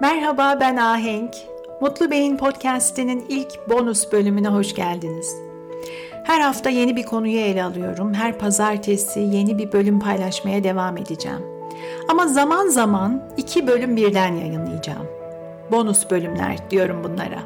Merhaba ben Ahenk. Mutlu Beyin Podcast'inin ilk bonus bölümüne hoş geldiniz. Her hafta yeni bir konuyu ele alıyorum. Her pazartesi yeni bir bölüm paylaşmaya devam edeceğim. Ama zaman zaman iki bölüm birden yayınlayacağım. Bonus bölümler diyorum bunlara.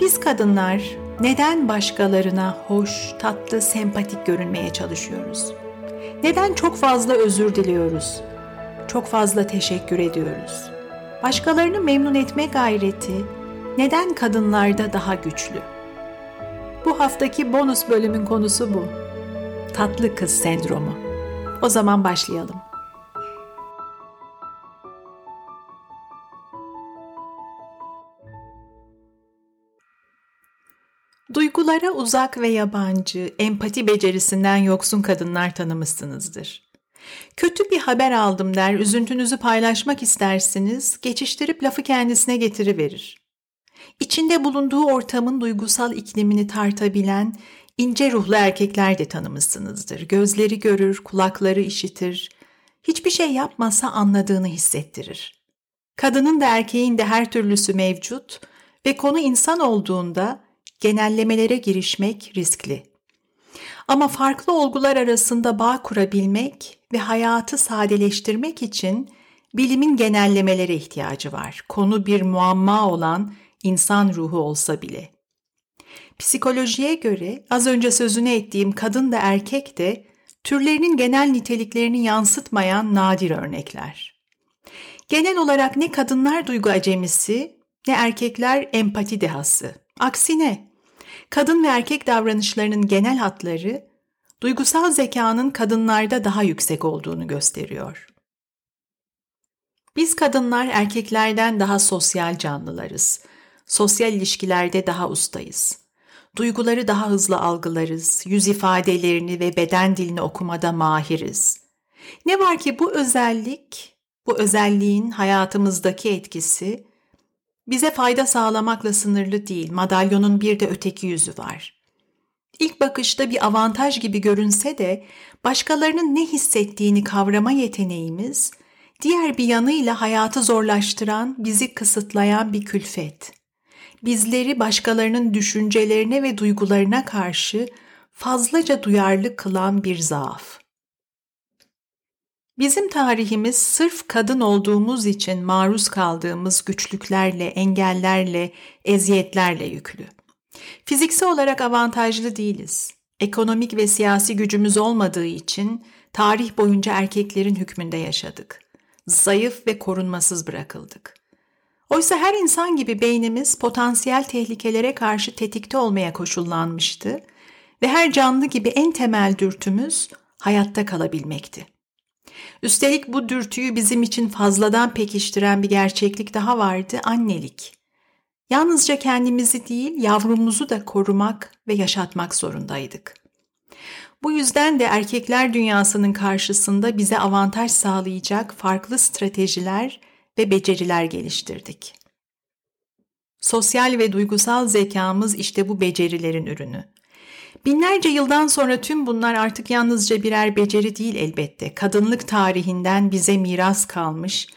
Biz kadınlar neden başkalarına hoş, tatlı, sempatik görünmeye çalışıyoruz? Neden çok fazla özür diliyoruz? Çok fazla teşekkür ediyoruz? Başkalarını memnun etme gayreti neden kadınlarda daha güçlü? Bu haftaki bonus bölümün konusu bu. Tatlı kız sendromu. O zaman başlayalım. Duygulara uzak ve yabancı, empati becerisinden yoksun kadınlar tanımışsınızdır. Kötü bir haber aldım der, üzüntünüzü paylaşmak istersiniz, geçiştirip lafı kendisine getiriverir. İçinde bulunduğu ortamın duygusal iklimini tartabilen ince ruhlu erkekler de tanımışsınızdır. Gözleri görür, kulakları işitir. Hiçbir şey yapmasa anladığını hissettirir. Kadının da erkeğin de her türlüsü mevcut ve konu insan olduğunda genellemelere girişmek riskli. Ama farklı olgular arasında bağ kurabilmek ve hayatı sadeleştirmek için bilimin genellemelere ihtiyacı var. Konu bir muamma olan insan ruhu olsa bile. Psikolojiye göre az önce sözünü ettiğim kadın da erkek de türlerinin genel niteliklerini yansıtmayan nadir örnekler. Genel olarak ne kadınlar duygu acemisi ne erkekler empati dehası. Aksine kadın ve erkek davranışlarının genel hatları duygusal zekanın kadınlarda daha yüksek olduğunu gösteriyor. Biz kadınlar erkeklerden daha sosyal canlılarız. Sosyal ilişkilerde daha ustayız. Duyguları daha hızlı algılarız, yüz ifadelerini ve beden dilini okumada mahiriz. Ne var ki bu özellik, bu özelliğin hayatımızdaki etkisi bize fayda sağlamakla sınırlı değil, madalyonun bir de öteki yüzü var. İlk bakışta bir avantaj gibi görünse de başkalarının ne hissettiğini kavrama yeteneğimiz, diğer bir yanıyla hayatı zorlaştıran, bizi kısıtlayan bir külfet. Bizleri başkalarının düşüncelerine ve duygularına karşı fazlaca duyarlı kılan bir zaaf. Bizim tarihimiz sırf kadın olduğumuz için maruz kaldığımız güçlüklerle, engellerle, eziyetlerle yüklü. Fiziksel olarak avantajlı değiliz. Ekonomik ve siyasi gücümüz olmadığı için tarih boyunca erkeklerin hükmünde yaşadık. Zayıf ve korunmasız bırakıldık. Oysa her insan gibi beynimiz potansiyel tehlikelere karşı tetikte olmaya koşullanmıştı ve her canlı gibi en temel dürtümüz hayatta kalabilmekti. Üstelik bu dürtüyü bizim için fazladan pekiştiren bir gerçeklik daha vardı, annelik. Yalnızca kendimizi değil, yavrumuzu da korumak ve yaşatmak zorundaydık. Bu yüzden de erkekler dünyasının karşısında bize avantaj sağlayacak farklı stratejiler ve beceriler geliştirdik. Sosyal ve duygusal zekamız işte bu becerilerin ürünü. Binlerce yıldan sonra tüm bunlar artık yalnızca birer beceri değil elbette. Kadınlık tarihinden bize miras kalmış,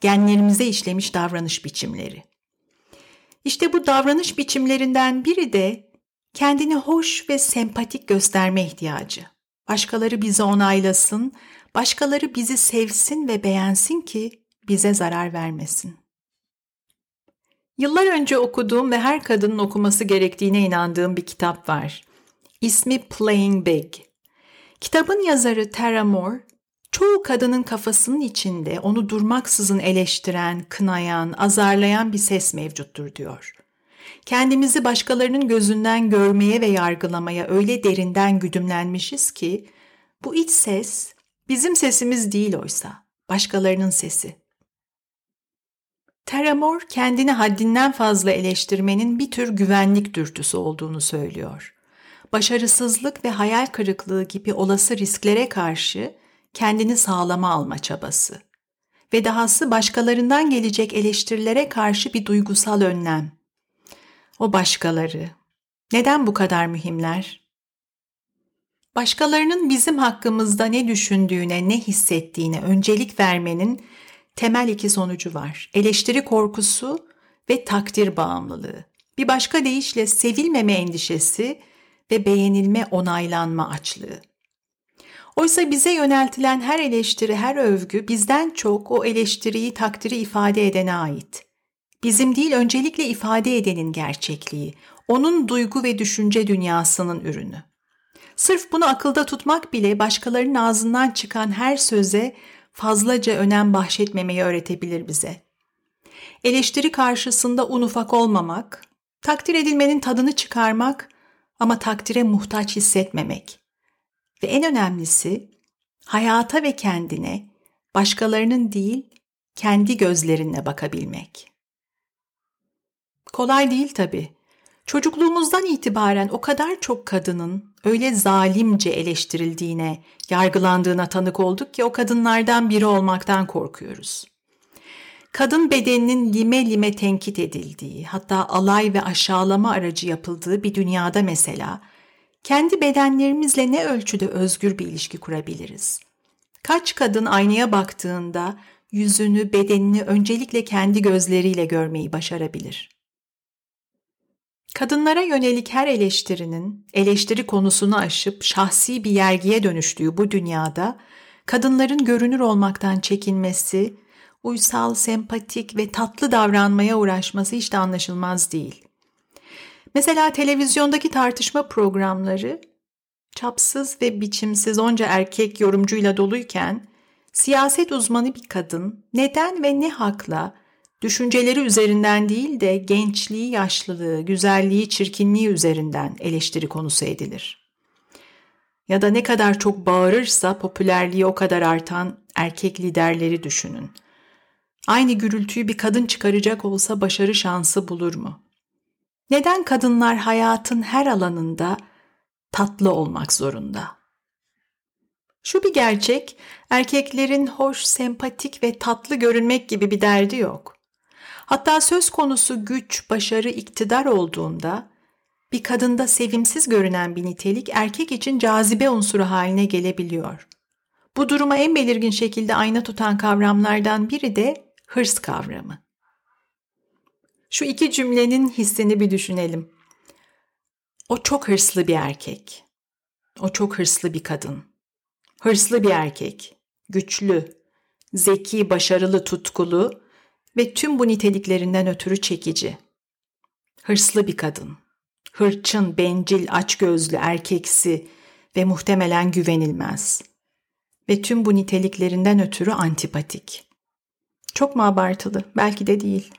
genlerimize işlemiş davranış biçimleri. İşte bu davranış biçimlerinden biri de kendini hoş ve sempatik gösterme ihtiyacı. Başkaları bizi onaylasın, başkaları bizi sevsin ve beğensin ki bize zarar vermesin. Yıllar önce okuduğum ve her kadının okuması gerektiğine inandığım bir kitap var. İsmi Playing Big. Kitabın yazarı Tara Moore, çoğu kadının kafasının içinde onu durmaksızın eleştiren, kınayan, azarlayan bir ses mevcuttur diyor. Kendimizi başkalarının gözünden görmeye ve yargılamaya öyle derinden güdümlenmişiz ki bu iç ses bizim sesimiz değil oysa, başkalarının sesi. Tara Moore kendini haddinden fazla eleştirmenin bir tür güvenlik dürtüsü olduğunu söylüyor başarısızlık ve hayal kırıklığı gibi olası risklere karşı kendini sağlama alma çabası ve dahası başkalarından gelecek eleştirilere karşı bir duygusal önlem. O başkaları neden bu kadar mühimler? Başkalarının bizim hakkımızda ne düşündüğüne, ne hissettiğine öncelik vermenin temel iki sonucu var. Eleştiri korkusu ve takdir bağımlılığı. Bir başka deyişle sevilmeme endişesi ve beğenilme onaylanma açlığı. Oysa bize yöneltilen her eleştiri, her övgü bizden çok o eleştiriyi, takdiri ifade edene ait. Bizim değil öncelikle ifade edenin gerçekliği, onun duygu ve düşünce dünyasının ürünü. Sırf bunu akılda tutmak bile başkalarının ağzından çıkan her söze fazlaca önem bahşetmemeyi öğretebilir bize. Eleştiri karşısında un ufak olmamak, takdir edilmenin tadını çıkarmak ama takdire muhtaç hissetmemek. Ve en önemlisi hayata ve kendine başkalarının değil kendi gözlerinle bakabilmek. Kolay değil tabii. Çocukluğumuzdan itibaren o kadar çok kadının öyle zalimce eleştirildiğine, yargılandığına tanık olduk ki o kadınlardan biri olmaktan korkuyoruz. Kadın bedeninin lime lime tenkit edildiği, hatta alay ve aşağılama aracı yapıldığı bir dünyada mesela, kendi bedenlerimizle ne ölçüde özgür bir ilişki kurabiliriz? Kaç kadın aynaya baktığında yüzünü, bedenini öncelikle kendi gözleriyle görmeyi başarabilir?'' Kadınlara yönelik her eleştirinin eleştiri konusunu aşıp şahsi bir yergiye dönüştüğü bu dünyada kadınların görünür olmaktan çekinmesi, uysal, sempatik ve tatlı davranmaya uğraşması hiç de anlaşılmaz değil. Mesela televizyondaki tartışma programları çapsız ve biçimsiz onca erkek yorumcuyla doluyken siyaset uzmanı bir kadın neden ve ne hakla düşünceleri üzerinden değil de gençliği, yaşlılığı, güzelliği, çirkinliği üzerinden eleştiri konusu edilir. Ya da ne kadar çok bağırırsa popülerliği o kadar artan erkek liderleri düşünün. Aynı gürültüyü bir kadın çıkaracak olsa başarı şansı bulur mu? Neden kadınlar hayatın her alanında tatlı olmak zorunda? Şu bir gerçek, erkeklerin hoş, sempatik ve tatlı görünmek gibi bir derdi yok. Hatta söz konusu güç, başarı, iktidar olduğunda bir kadında sevimsiz görünen bir nitelik erkek için cazibe unsuru haline gelebiliyor. Bu duruma en belirgin şekilde ayna tutan kavramlardan biri de hırs kavramı. Şu iki cümlenin hissini bir düşünelim. O çok hırslı bir erkek. O çok hırslı bir kadın. Hırslı bir erkek. Güçlü, zeki, başarılı, tutkulu ve tüm bu niteliklerinden ötürü çekici. Hırslı bir kadın. Hırçın, bencil, açgözlü, erkeksi ve muhtemelen güvenilmez. Ve tüm bu niteliklerinden ötürü antipatik. Çok mu abartılı? Belki de değil.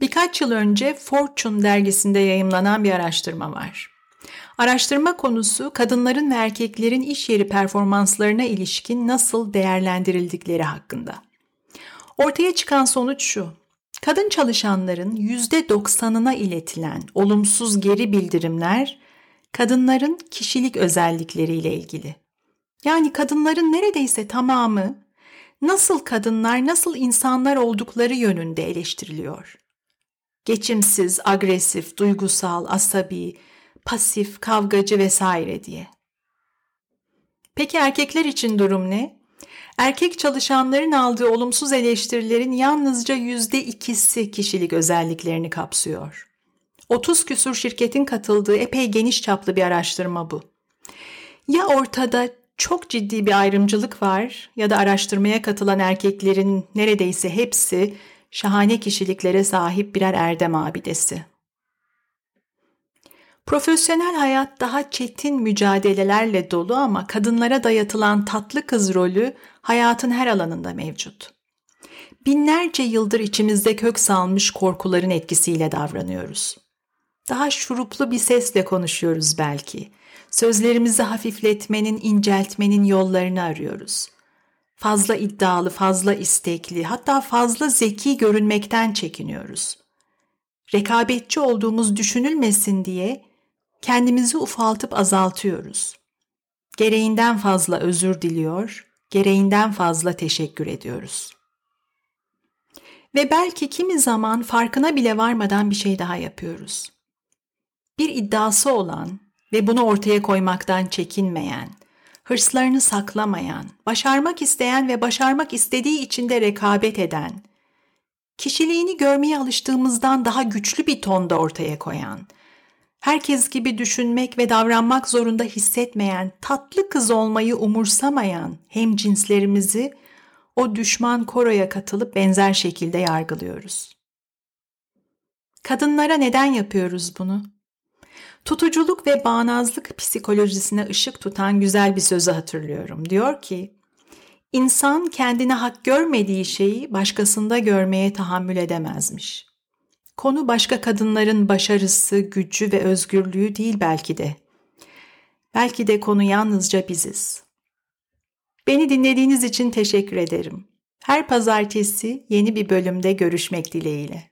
Birkaç yıl önce Fortune dergisinde yayımlanan bir araştırma var. Araştırma konusu kadınların ve erkeklerin iş yeri performanslarına ilişkin nasıl değerlendirildikleri hakkında. Ortaya çıkan sonuç şu. Kadın çalışanların %90'ına iletilen olumsuz geri bildirimler kadınların kişilik özellikleriyle ilgili. Yani kadınların neredeyse tamamı nasıl kadınlar, nasıl insanlar oldukları yönünde eleştiriliyor. Geçimsiz, agresif, duygusal, asabi, pasif, kavgacı vesaire diye. Peki erkekler için durum ne? Erkek çalışanların aldığı olumsuz eleştirilerin yalnızca yüzde ikisi kişilik özelliklerini kapsıyor. 30 küsur şirketin katıldığı epey geniş çaplı bir araştırma bu. Ya ortada çok ciddi bir ayrımcılık var ya da araştırmaya katılan erkeklerin neredeyse hepsi şahane kişiliklere sahip birer erdem abidesi. Profesyonel hayat daha çetin mücadelelerle dolu ama kadınlara dayatılan tatlı kız rolü hayatın her alanında mevcut. Binlerce yıldır içimizde kök salmış korkuların etkisiyle davranıyoruz. Daha şuruplu bir sesle konuşuyoruz belki. Sözlerimizi hafifletmenin, inceltmenin yollarını arıyoruz. Fazla iddialı, fazla istekli, hatta fazla zeki görünmekten çekiniyoruz. Rekabetçi olduğumuz düşünülmesin diye kendimizi ufaltıp azaltıyoruz. Gereğinden fazla özür diliyor, gereğinden fazla teşekkür ediyoruz. Ve belki kimi zaman farkına bile varmadan bir şey daha yapıyoruz. Bir iddiası olan ve bunu ortaya koymaktan çekinmeyen, hırslarını saklamayan, başarmak isteyen ve başarmak istediği için de rekabet eden, kişiliğini görmeye alıştığımızdan daha güçlü bir tonda ortaya koyan, herkes gibi düşünmek ve davranmak zorunda hissetmeyen, tatlı kız olmayı umursamayan hem cinslerimizi o düşman koroya katılıp benzer şekilde yargılıyoruz. Kadınlara neden yapıyoruz bunu? Tutuculuk ve bağnazlık psikolojisine ışık tutan güzel bir sözü hatırlıyorum. Diyor ki, insan kendine hak görmediği şeyi başkasında görmeye tahammül edemezmiş. Konu başka kadınların başarısı, gücü ve özgürlüğü değil belki de. Belki de konu yalnızca biziz. Beni dinlediğiniz için teşekkür ederim. Her pazartesi yeni bir bölümde görüşmek dileğiyle.